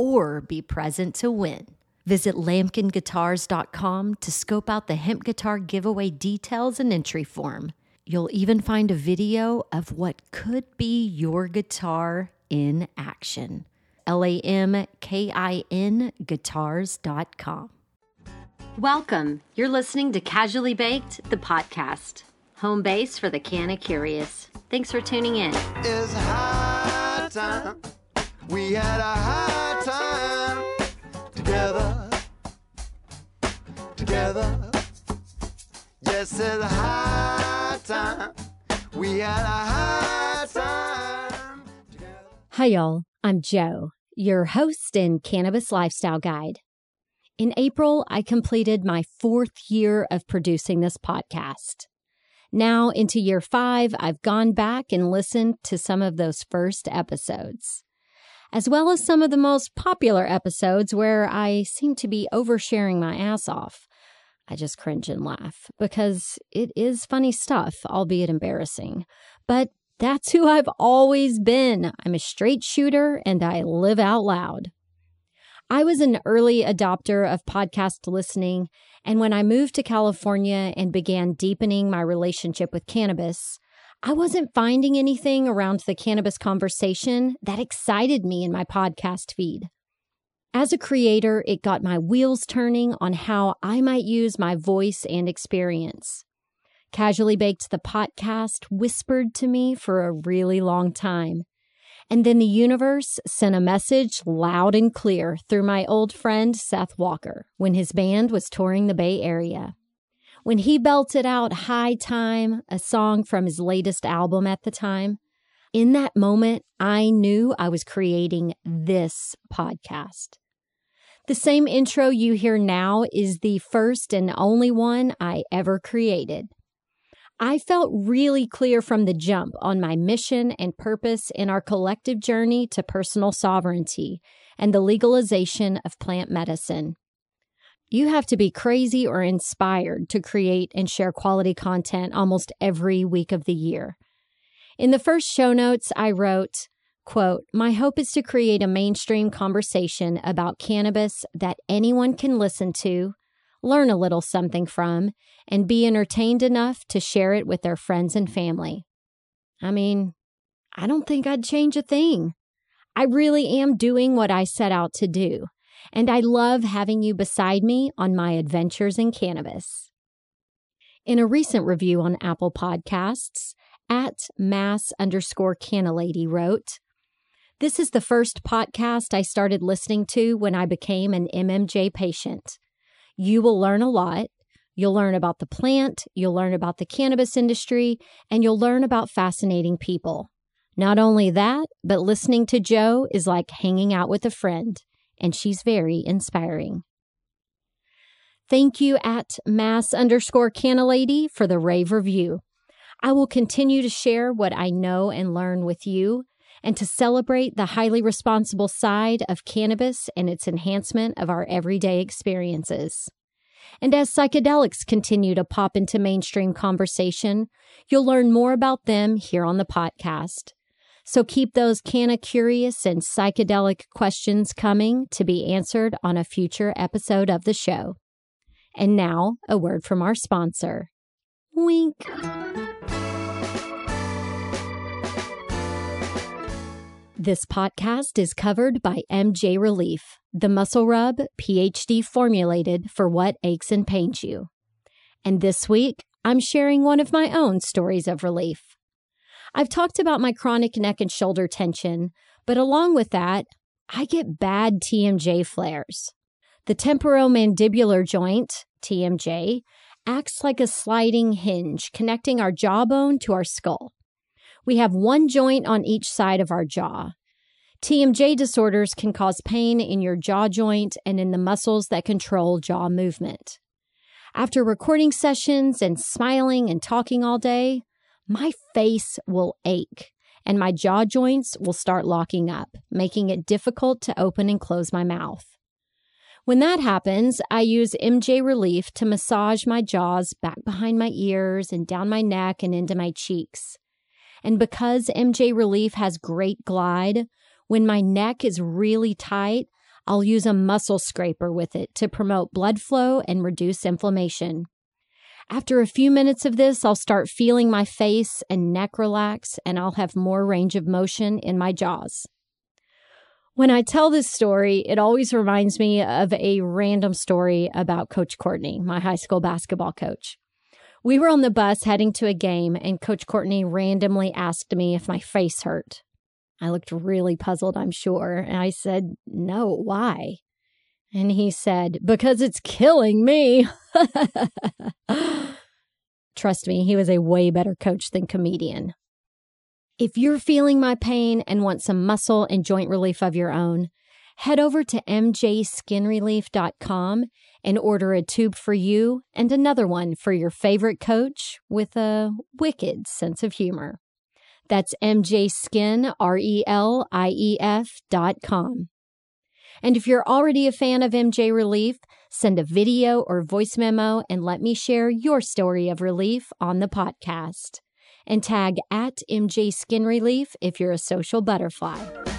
or be present to win. Visit lamkinguitars.com to scope out the hemp guitar giveaway details and entry form. You'll even find a video of what could be your guitar in action. L A M K I N guitars.com. Welcome. You're listening to Casually Baked, the podcast, home base for the Canna Curious. Thanks for tuning in. It's high time. We had a high Together. Yes, it's a high time. We had a high time. Hi, y'all. I'm Joe, your host and cannabis lifestyle guide. In April, I completed my fourth year of producing this podcast. Now, into year five, I've gone back and listened to some of those first episodes, as well as some of the most popular episodes where I seem to be oversharing my ass off. I just cringe and laugh because it is funny stuff, albeit embarrassing. But that's who I've always been. I'm a straight shooter and I live out loud. I was an early adopter of podcast listening, and when I moved to California and began deepening my relationship with cannabis, I wasn't finding anything around the cannabis conversation that excited me in my podcast feed. As a creator, it got my wheels turning on how I might use my voice and experience. Casually Baked the podcast whispered to me for a really long time. And then the universe sent a message loud and clear through my old friend Seth Walker when his band was touring the Bay Area. When he belted out High Time, a song from his latest album at the time, in that moment, I knew I was creating this podcast. The same intro you hear now is the first and only one I ever created. I felt really clear from the jump on my mission and purpose in our collective journey to personal sovereignty and the legalization of plant medicine. You have to be crazy or inspired to create and share quality content almost every week of the year. In the first show notes, I wrote, quote, My hope is to create a mainstream conversation about cannabis that anyone can listen to, learn a little something from, and be entertained enough to share it with their friends and family. I mean, I don't think I'd change a thing. I really am doing what I set out to do, and I love having you beside me on my adventures in cannabis. In a recent review on Apple Podcasts, at mass underscore cannalady wrote, This is the first podcast I started listening to when I became an MMJ patient. You will learn a lot. You'll learn about the plant, you'll learn about the cannabis industry, and you'll learn about fascinating people. Not only that, but listening to Joe is like hanging out with a friend, and she's very inspiring. Thank you at mass underscore cannalady for the rave review. I will continue to share what I know and learn with you and to celebrate the highly responsible side of cannabis and its enhancement of our everyday experiences. And as psychedelics continue to pop into mainstream conversation, you'll learn more about them here on the podcast. So keep those canna curious and psychedelic questions coming to be answered on a future episode of the show. And now, a word from our sponsor. Wink. This podcast is covered by MJ Relief, the muscle rub PhD formulated for what aches and pains you. And this week, I'm sharing one of my own stories of relief. I've talked about my chronic neck and shoulder tension, but along with that, I get bad TMJ flares. The temporomandibular joint, TMJ, acts like a sliding hinge connecting our jawbone to our skull. We have one joint on each side of our jaw. TMJ disorders can cause pain in your jaw joint and in the muscles that control jaw movement. After recording sessions and smiling and talking all day, my face will ache and my jaw joints will start locking up, making it difficult to open and close my mouth. When that happens, I use MJ Relief to massage my jaws back behind my ears and down my neck and into my cheeks. And because MJ Relief has great glide, when my neck is really tight, I'll use a muscle scraper with it to promote blood flow and reduce inflammation. After a few minutes of this, I'll start feeling my face and neck relax, and I'll have more range of motion in my jaws. When I tell this story, it always reminds me of a random story about Coach Courtney, my high school basketball coach. We were on the bus heading to a game, and Coach Courtney randomly asked me if my face hurt. I looked really puzzled, I'm sure. And I said, No, why? And he said, Because it's killing me. Trust me, he was a way better coach than comedian. If you're feeling my pain and want some muscle and joint relief of your own, head over to mjskinrelief.com and order a tube for you and another one for your favorite coach with a wicked sense of humor. That's mjskin, R-E-L-I-E-F dot com. And if you're already a fan of MJ Relief, send a video or voice memo and let me share your story of relief on the podcast. And tag at MJ Skin Relief if you're a social butterfly.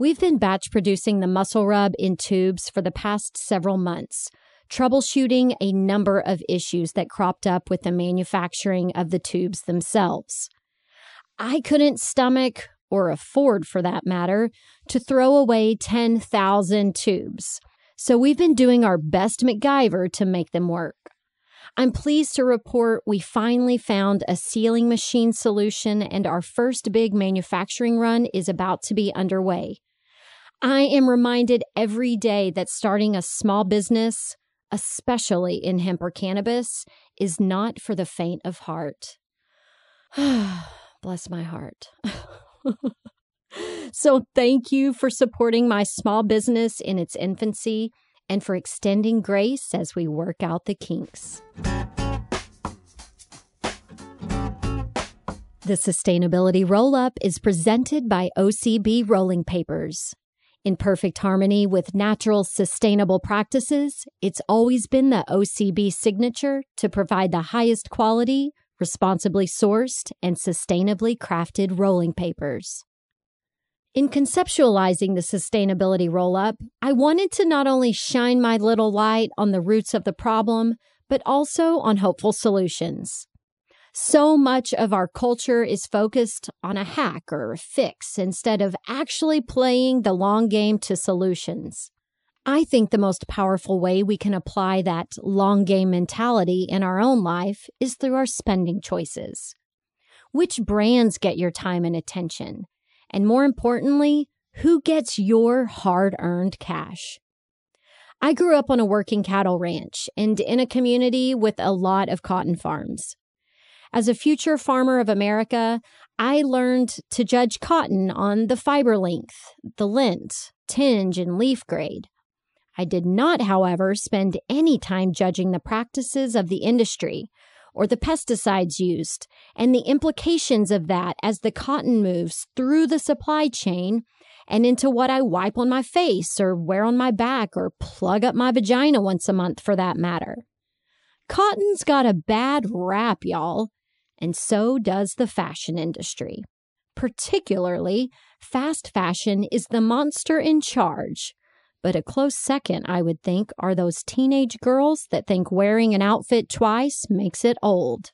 We've been batch producing the muscle rub in tubes for the past several months troubleshooting a number of issues that cropped up with the manufacturing of the tubes themselves. I couldn't stomach, or afford for that matter, to throw away 10,000 tubes. So we've been doing our best MacGyver to make them work. I'm pleased to report we finally found a sealing machine solution and our first big manufacturing run is about to be underway. I am reminded every day that starting a small business, especially in hemp or cannabis, is not for the faint of heart. Bless my heart. so, thank you for supporting my small business in its infancy and for extending grace as we work out the kinks. The Sustainability Roll Up is presented by OCB Rolling Papers. In perfect harmony with natural, sustainable practices, it's always been the OCB signature to provide the highest quality, responsibly sourced, and sustainably crafted rolling papers. In conceptualizing the sustainability roll up, I wanted to not only shine my little light on the roots of the problem, but also on hopeful solutions. So much of our culture is focused on a hack or a fix instead of actually playing the long game to solutions. I think the most powerful way we can apply that long game mentality in our own life is through our spending choices. Which brands get your time and attention? And more importantly, who gets your hard earned cash? I grew up on a working cattle ranch and in a community with a lot of cotton farms. As a future farmer of America, I learned to judge cotton on the fiber length, the lint, tinge, and leaf grade. I did not, however, spend any time judging the practices of the industry or the pesticides used and the implications of that as the cotton moves through the supply chain and into what I wipe on my face or wear on my back or plug up my vagina once a month for that matter. Cotton's got a bad rap, y'all, and so does the fashion industry. Particularly, fast fashion is the monster in charge. But a close second, I would think, are those teenage girls that think wearing an outfit twice makes it old.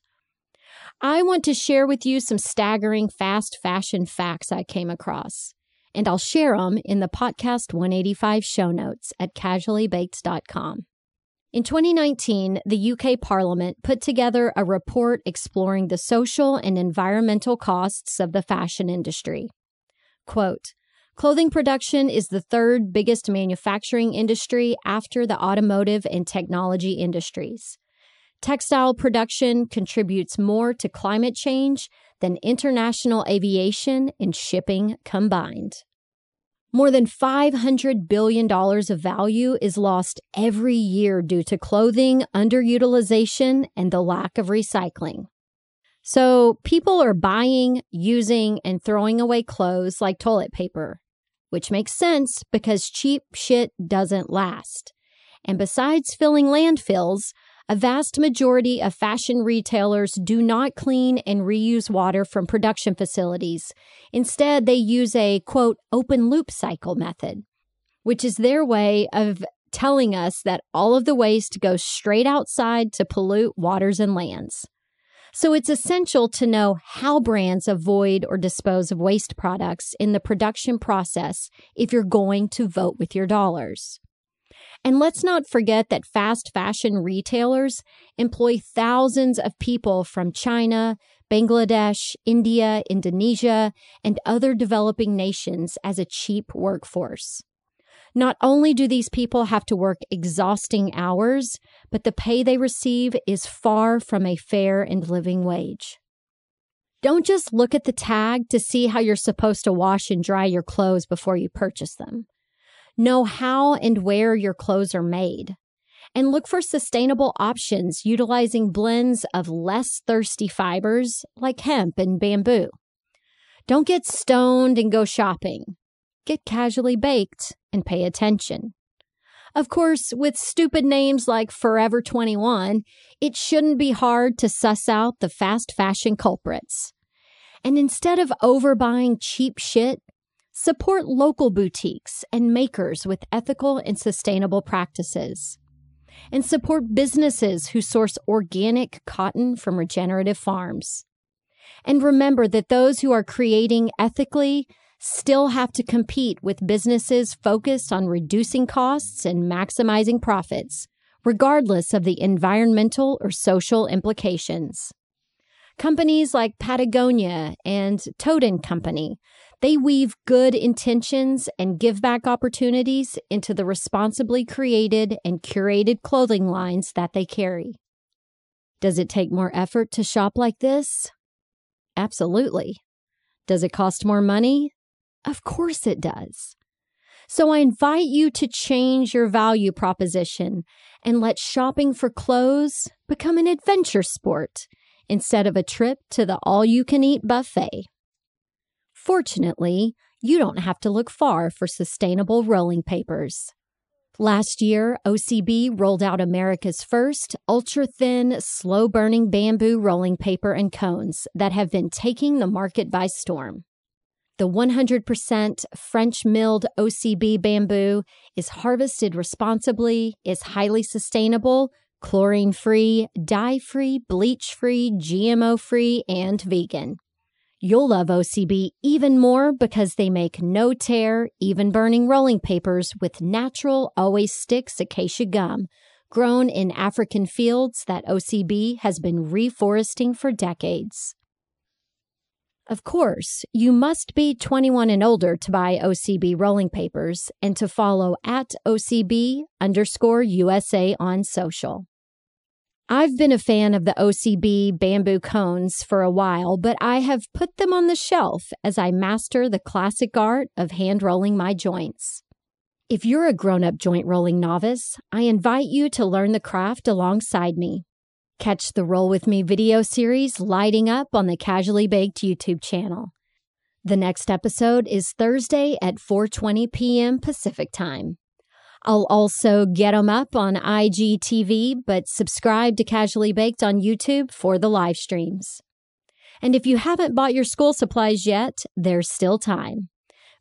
I want to share with you some staggering fast fashion facts I came across, and I'll share them in the podcast 185 show notes at casuallybaked.com. In 2019, the UK Parliament put together a report exploring the social and environmental costs of the fashion industry. Quote, Clothing production is the third biggest manufacturing industry after the automotive and technology industries. Textile production contributes more to climate change than international aviation and shipping combined. More than $500 billion of value is lost every year due to clothing underutilization and the lack of recycling. So people are buying, using, and throwing away clothes like toilet paper, which makes sense because cheap shit doesn't last. And besides filling landfills, a vast majority of fashion retailers do not clean and reuse water from production facilities. Instead, they use a quote, open loop cycle method, which is their way of telling us that all of the waste goes straight outside to pollute waters and lands. So it's essential to know how brands avoid or dispose of waste products in the production process if you're going to vote with your dollars. And let's not forget that fast fashion retailers employ thousands of people from China, Bangladesh, India, Indonesia, and other developing nations as a cheap workforce. Not only do these people have to work exhausting hours, but the pay they receive is far from a fair and living wage. Don't just look at the tag to see how you're supposed to wash and dry your clothes before you purchase them. Know how and where your clothes are made. And look for sustainable options utilizing blends of less thirsty fibers like hemp and bamboo. Don't get stoned and go shopping. Get casually baked and pay attention. Of course, with stupid names like Forever 21, it shouldn't be hard to suss out the fast fashion culprits. And instead of overbuying cheap shit, Support local boutiques and makers with ethical and sustainable practices. And support businesses who source organic cotton from regenerative farms. And remember that those who are creating ethically still have to compete with businesses focused on reducing costs and maximizing profits, regardless of the environmental or social implications. Companies like Patagonia and Toad Company they weave good intentions and give back opportunities into the responsibly created and curated clothing lines that they carry. Does it take more effort to shop like this? Absolutely. Does it cost more money? Of course it does. So I invite you to change your value proposition and let shopping for clothes become an adventure sport instead of a trip to the all you can eat buffet. Fortunately, you don't have to look far for sustainable rolling papers. Last year, OCB rolled out America's first ultra thin, slow burning bamboo rolling paper and cones that have been taking the market by storm. The 100% French milled OCB bamboo is harvested responsibly, is highly sustainable, chlorine free, dye free, bleach free, GMO free, and vegan. You'll love OCB even more because they make no tear, even burning rolling papers with natural always sticks acacia gum grown in African fields that OCB has been reforesting for decades. Of course, you must be 21 and older to buy OCB rolling papers and to follow at OCB underscore USA on social. I've been a fan of the OCB bamboo cones for a while, but I have put them on the shelf as I master the classic art of hand rolling my joints. If you're a grown up joint rolling novice, I invite you to learn the craft alongside me. Catch the Roll With Me video series lighting up on the Casually Baked YouTube channel. The next episode is Thursday at 4:20 p.m. Pacific Time. I'll also get them up on IGTV, but subscribe to Casually Baked on YouTube for the live streams. And if you haven't bought your school supplies yet, there's still time.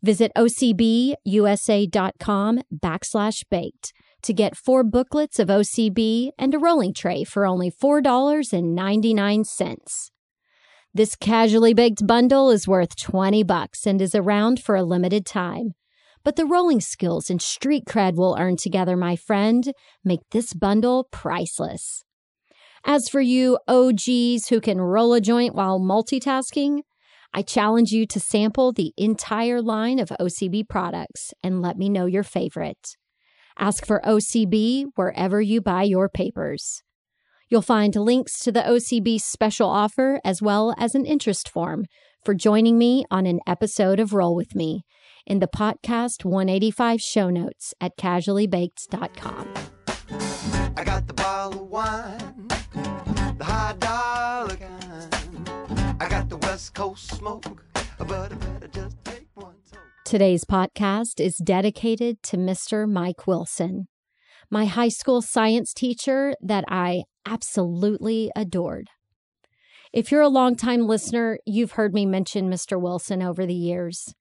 Visit ocbusa.com backslash baked to get four booklets of OCB and a rolling tray for only $4.99. This casually baked bundle is worth 20 bucks and is around for a limited time. But the rolling skills and street cred we'll earn together, my friend, make this bundle priceless. As for you OGs who can roll a joint while multitasking, I challenge you to sample the entire line of OCB products and let me know your favorite. Ask for OCB wherever you buy your papers. You'll find links to the OCB special offer as well as an interest form for joining me on an episode of Roll With Me in the podcast 185 show notes at casuallybaked.com. I got the bottle of wine, the high dollar kind. I got the West Coast smoke, but I better just take one toke. Today's podcast is dedicated to Mr. Mike Wilson, my high school science teacher that I absolutely adored. If you're a longtime listener, you've heard me mention Mr. Wilson over the years.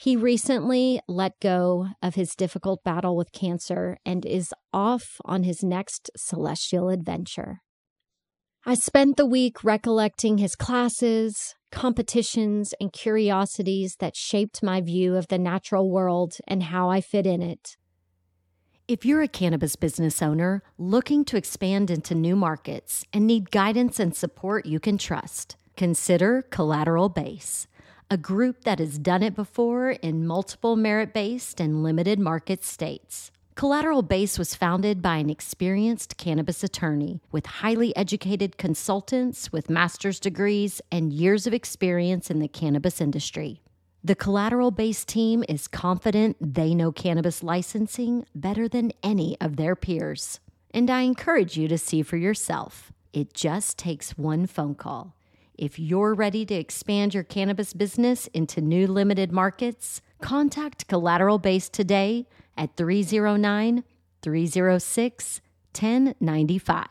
He recently let go of his difficult battle with cancer and is off on his next celestial adventure. I spent the week recollecting his classes, competitions, and curiosities that shaped my view of the natural world and how I fit in it. If you're a cannabis business owner looking to expand into new markets and need guidance and support you can trust, consider Collateral Base, a group that has done it before in multiple merit based and limited market states. Collateral Base was founded by an experienced cannabis attorney with highly educated consultants with master's degrees and years of experience in the cannabis industry. The collateral Base team is confident they know cannabis licensing better than any of their peers. And I encourage you to see for yourself. It just takes one phone call. If you're ready to expand your cannabis business into new limited markets, contact Collateral Base today at 309 306 1095.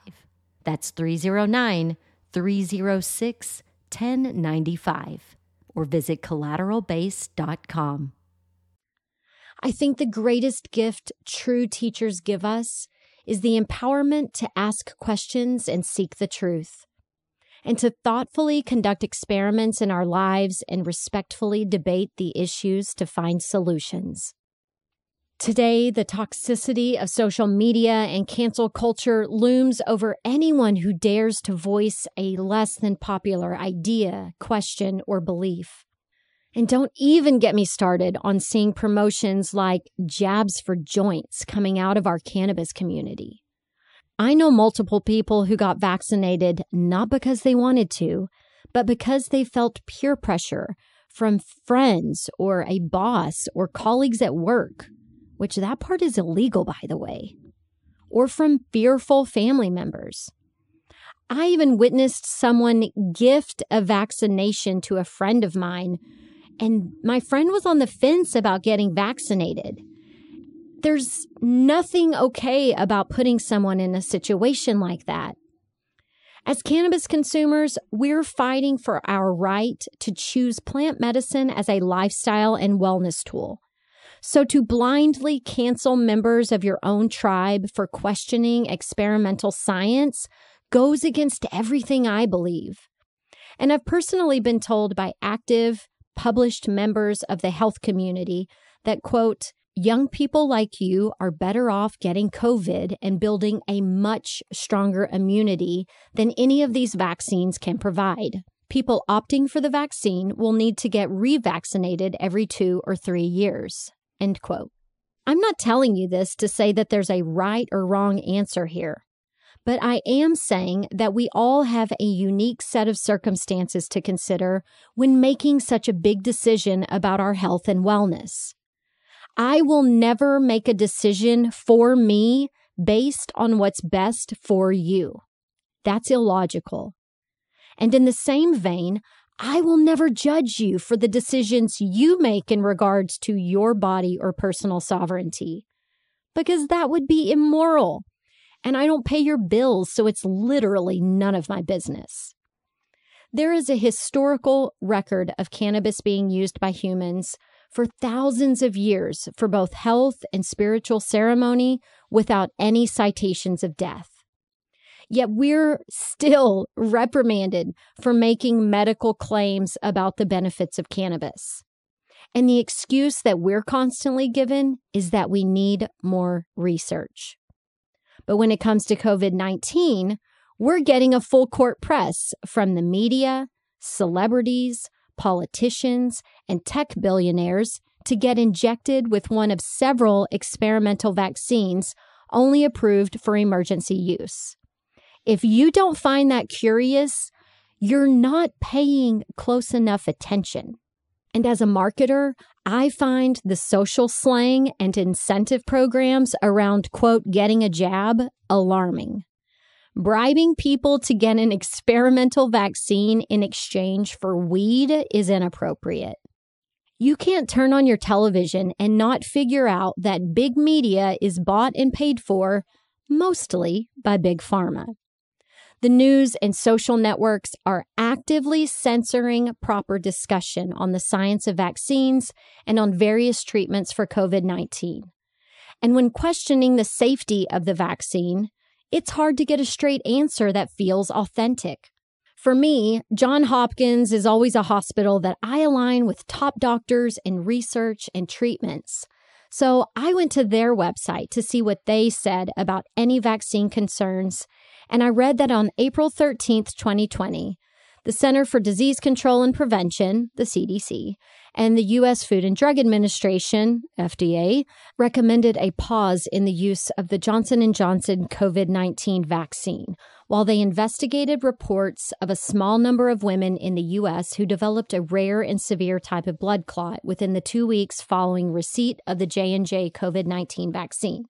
That's 309 306 1095 or visit collateralbase.com. I think the greatest gift true teachers give us is the empowerment to ask questions and seek the truth, and to thoughtfully conduct experiments in our lives and respectfully debate the issues to find solutions. Today, the toxicity of social media and cancel culture looms over anyone who dares to voice a less than popular idea, question, or belief. And don't even get me started on seeing promotions like jabs for joints coming out of our cannabis community. I know multiple people who got vaccinated not because they wanted to, but because they felt peer pressure from friends or a boss or colleagues at work which that part is illegal, by the way, or from fearful family members. I even witnessed someone gift a vaccination to a friend of mine, and my friend was on the fence about getting vaccinated. There's nothing okay about putting someone in a situation like that. As cannabis consumers, we're fighting for our right to choose plant medicine as a lifestyle and wellness tool. So to blindly cancel members of your own tribe for questioning experimental science goes against everything I believe. And I've personally been told by active, published members of the health community that, quote, young people like you are better off getting COVID and building a much stronger immunity than any of these vaccines can provide. People opting for the vaccine will need to get revaccinated every two or three years. End quote. I'm not telling you this to say that there's a right or wrong answer here, but I am saying that we all have a unique set of circumstances to consider when making such a big decision about our health and wellness. I will never make a decision for me based on what's best for you. That's illogical. And in the same vein, I will never judge you for the decisions you make in regards to your body or personal sovereignty, because that would be immoral. And I don't pay your bills, so it's literally none of my business. There is a historical record of cannabis being used by humans for thousands of years for both health and spiritual ceremony without any citations of death. Yet we're still reprimanded for making medical claims about the benefits of cannabis. And the excuse that we're constantly given is that we need more research. But when it comes to COVID 19, we're getting a full court press from the media, celebrities, politicians, and tech billionaires to get injected with one of several experimental vaccines only approved for emergency use. If you don't find that curious, you're not paying close enough attention. And as a marketer, I find the social slang and incentive programs around, quote, getting a jab alarming. Bribing people to get an experimental vaccine in exchange for weed is inappropriate. You can't turn on your television and not figure out that big media is bought and paid for mostly by big pharma. The news and social networks are actively censoring proper discussion on the science of vaccines and on various treatments for COVID 19. And when questioning the safety of the vaccine, it's hard to get a straight answer that feels authentic. For me, John Hopkins is always a hospital that I align with top doctors in research and treatments. So I went to their website to see what they said about any vaccine concerns and I read that on April 13th, 2020, the Center for Disease Control and Prevention, the CDC, and the U.S. Food and Drug Administration, FDA, recommended a pause in the use of the Johnson & Johnson COVID-19 vaccine while they investigated reports of a small number of women in the U.S. who developed a rare and severe type of blood clot within the 2 weeks following receipt of the J&J COVID-19 vaccine.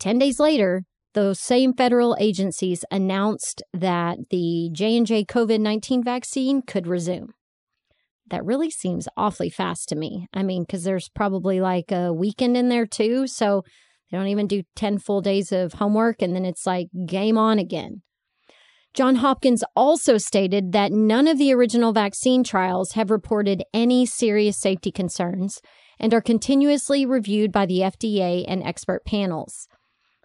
10 days later, those same federal agencies announced that the J&J COVID-19 vaccine could resume. That really seems awfully fast to me. I mean, cuz there's probably like a weekend in there too, so they don't even do 10 full days of homework and then it's like game on again. John Hopkins also stated that none of the original vaccine trials have reported any serious safety concerns and are continuously reviewed by the FDA and expert panels.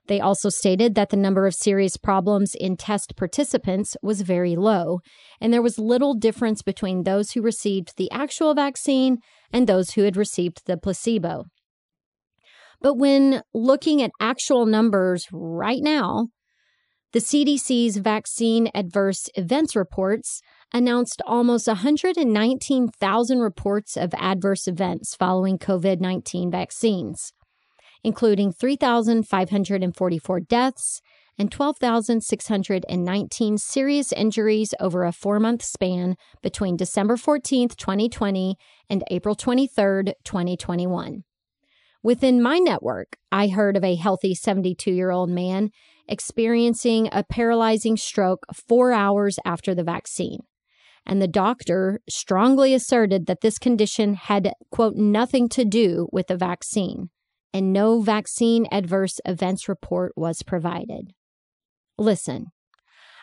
They also stated that the number of serious problems in test participants was very low, and there was little difference between those who received the actual vaccine and those who had received the placebo. But when looking at actual numbers right now, the CDC's vaccine adverse events reports announced almost 119,000 reports of adverse events following COVID 19 vaccines including 3,544 deaths and 12,619 serious injuries over a four month span between December 14, 2020 and April 23, 2021. Within my network, I heard of a healthy 72 year old man experiencing a paralyzing stroke four hours after the vaccine. And the doctor strongly asserted that this condition had, quote, nothing to do with the vaccine and no vaccine adverse events report was provided. Listen,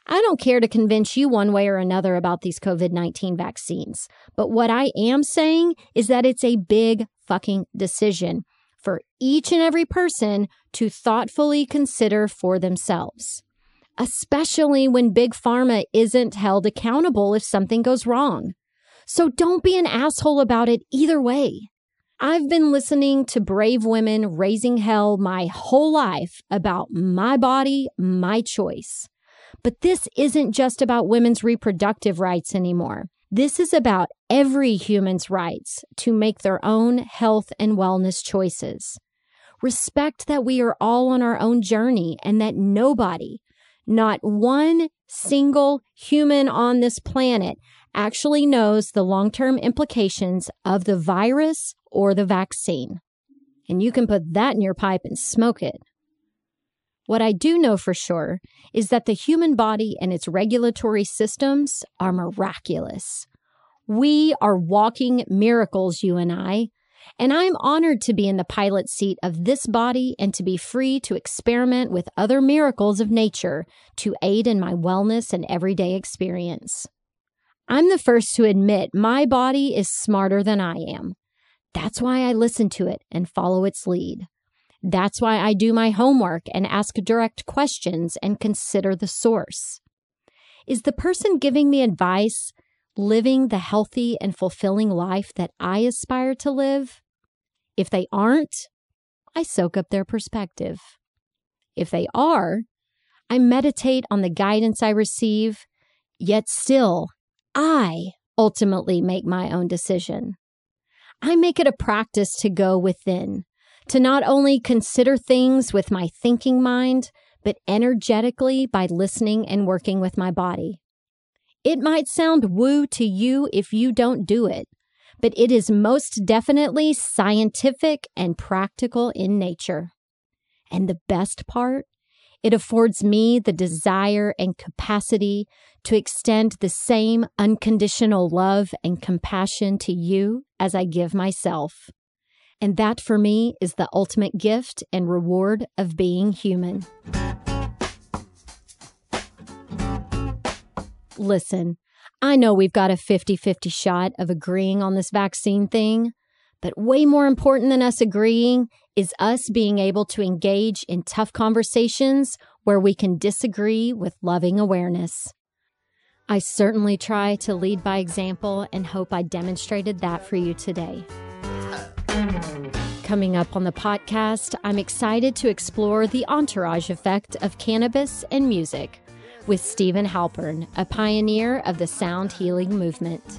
I don't care to convince you one way or another about these COVID 19 vaccines, but what I am saying is that it's a big fucking decision for each and every person to thoughtfully consider for themselves, especially when Big Pharma isn't held accountable if something goes wrong. So don't be an asshole about it either way. I've been listening to brave women raising hell my whole life about my body, my choice. But this isn't just about women's reproductive rights anymore. This is about every human's rights to make their own health and wellness choices. Respect that we are all on our own journey and that nobody, not one single human on this planet, actually knows the long term implications of the virus or the vaccine. And you can put that in your pipe and smoke it. What I do know for sure is that the human body and its regulatory systems are miraculous. We are walking miracles, you and I. And I'm honored to be in the pilot seat of this body and to be free to experiment with other miracles of nature to aid in my wellness and everyday experience. I'm the first to admit my body is smarter than I am. That's why I listen to it and follow its lead. That's why I do my homework and ask direct questions and consider the source. Is the person giving me advice living the healthy and fulfilling life that I aspire to live? If they aren't, I soak up their perspective. If they are, I meditate on the guidance I receive, yet still, I ultimately make my own decision. I make it a practice to go within, to not only consider things with my thinking mind, but energetically by listening and working with my body. It might sound woo to you if you don't do it, but it is most definitely scientific and practical in nature. And the best part, it affords me the desire and capacity to extend the same unconditional love and compassion to you as I give myself. And that for me is the ultimate gift and reward of being human. Listen, I know we've got a 50 50 shot of agreeing on this vaccine thing, but way more important than us agreeing is us being able to engage in tough conversations where we can disagree with loving awareness. I certainly try to lead by example and hope I demonstrated that for you today. Coming up on the podcast, I'm excited to explore the entourage effect of cannabis and music with Steven Halpern, a pioneer of the sound healing movement.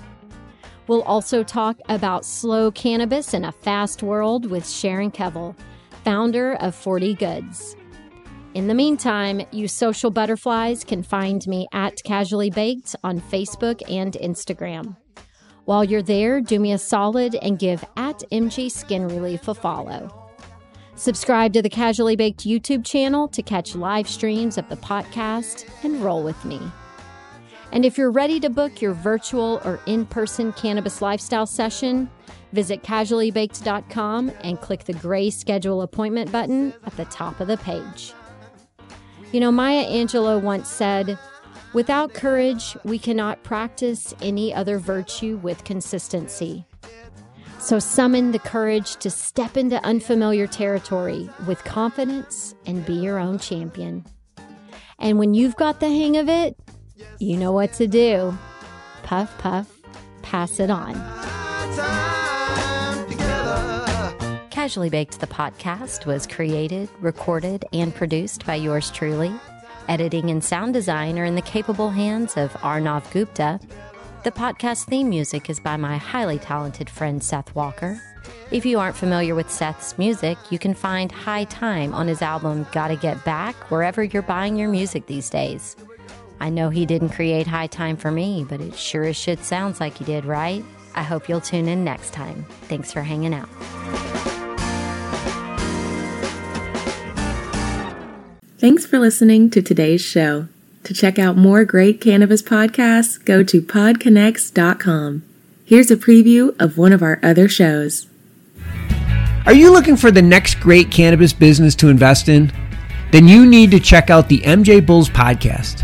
We'll also talk about slow cannabis in a fast world with Sharon Kevel, founder of 40 Goods. In the meantime, you social butterflies can find me at Casually Baked on Facebook and Instagram. While you're there, do me a solid and give at MJ Skin Relief a follow. Subscribe to the Casually Baked YouTube channel to catch live streams of the podcast and roll with me. And if you're ready to book your virtual or in person cannabis lifestyle session, visit casuallybaked.com and click the gray schedule appointment button at the top of the page. You know, Maya Angelou once said, Without courage, we cannot practice any other virtue with consistency. So summon the courage to step into unfamiliar territory with confidence and be your own champion. And when you've got the hang of it, you know what to do. Puff, puff, pass it on. Casually Baked the podcast was created, recorded, and produced by yours truly. Editing and sound design are in the capable hands of Arnav Gupta the podcast theme music is by my highly talented friend Seth Walker. If you aren't familiar with Seth's music, you can find High Time on his album Gotta Get Back wherever you're buying your music these days. I know he didn't create High Time for me, but it sure as shit sounds like he did, right? I hope you'll tune in next time. Thanks for hanging out. Thanks for listening to today's show. To check out more great cannabis podcasts, go to podconx.com. Here's a preview of one of our other shows. Are you looking for the next great cannabis business to invest in? Then you need to check out the MJ Bulls podcast.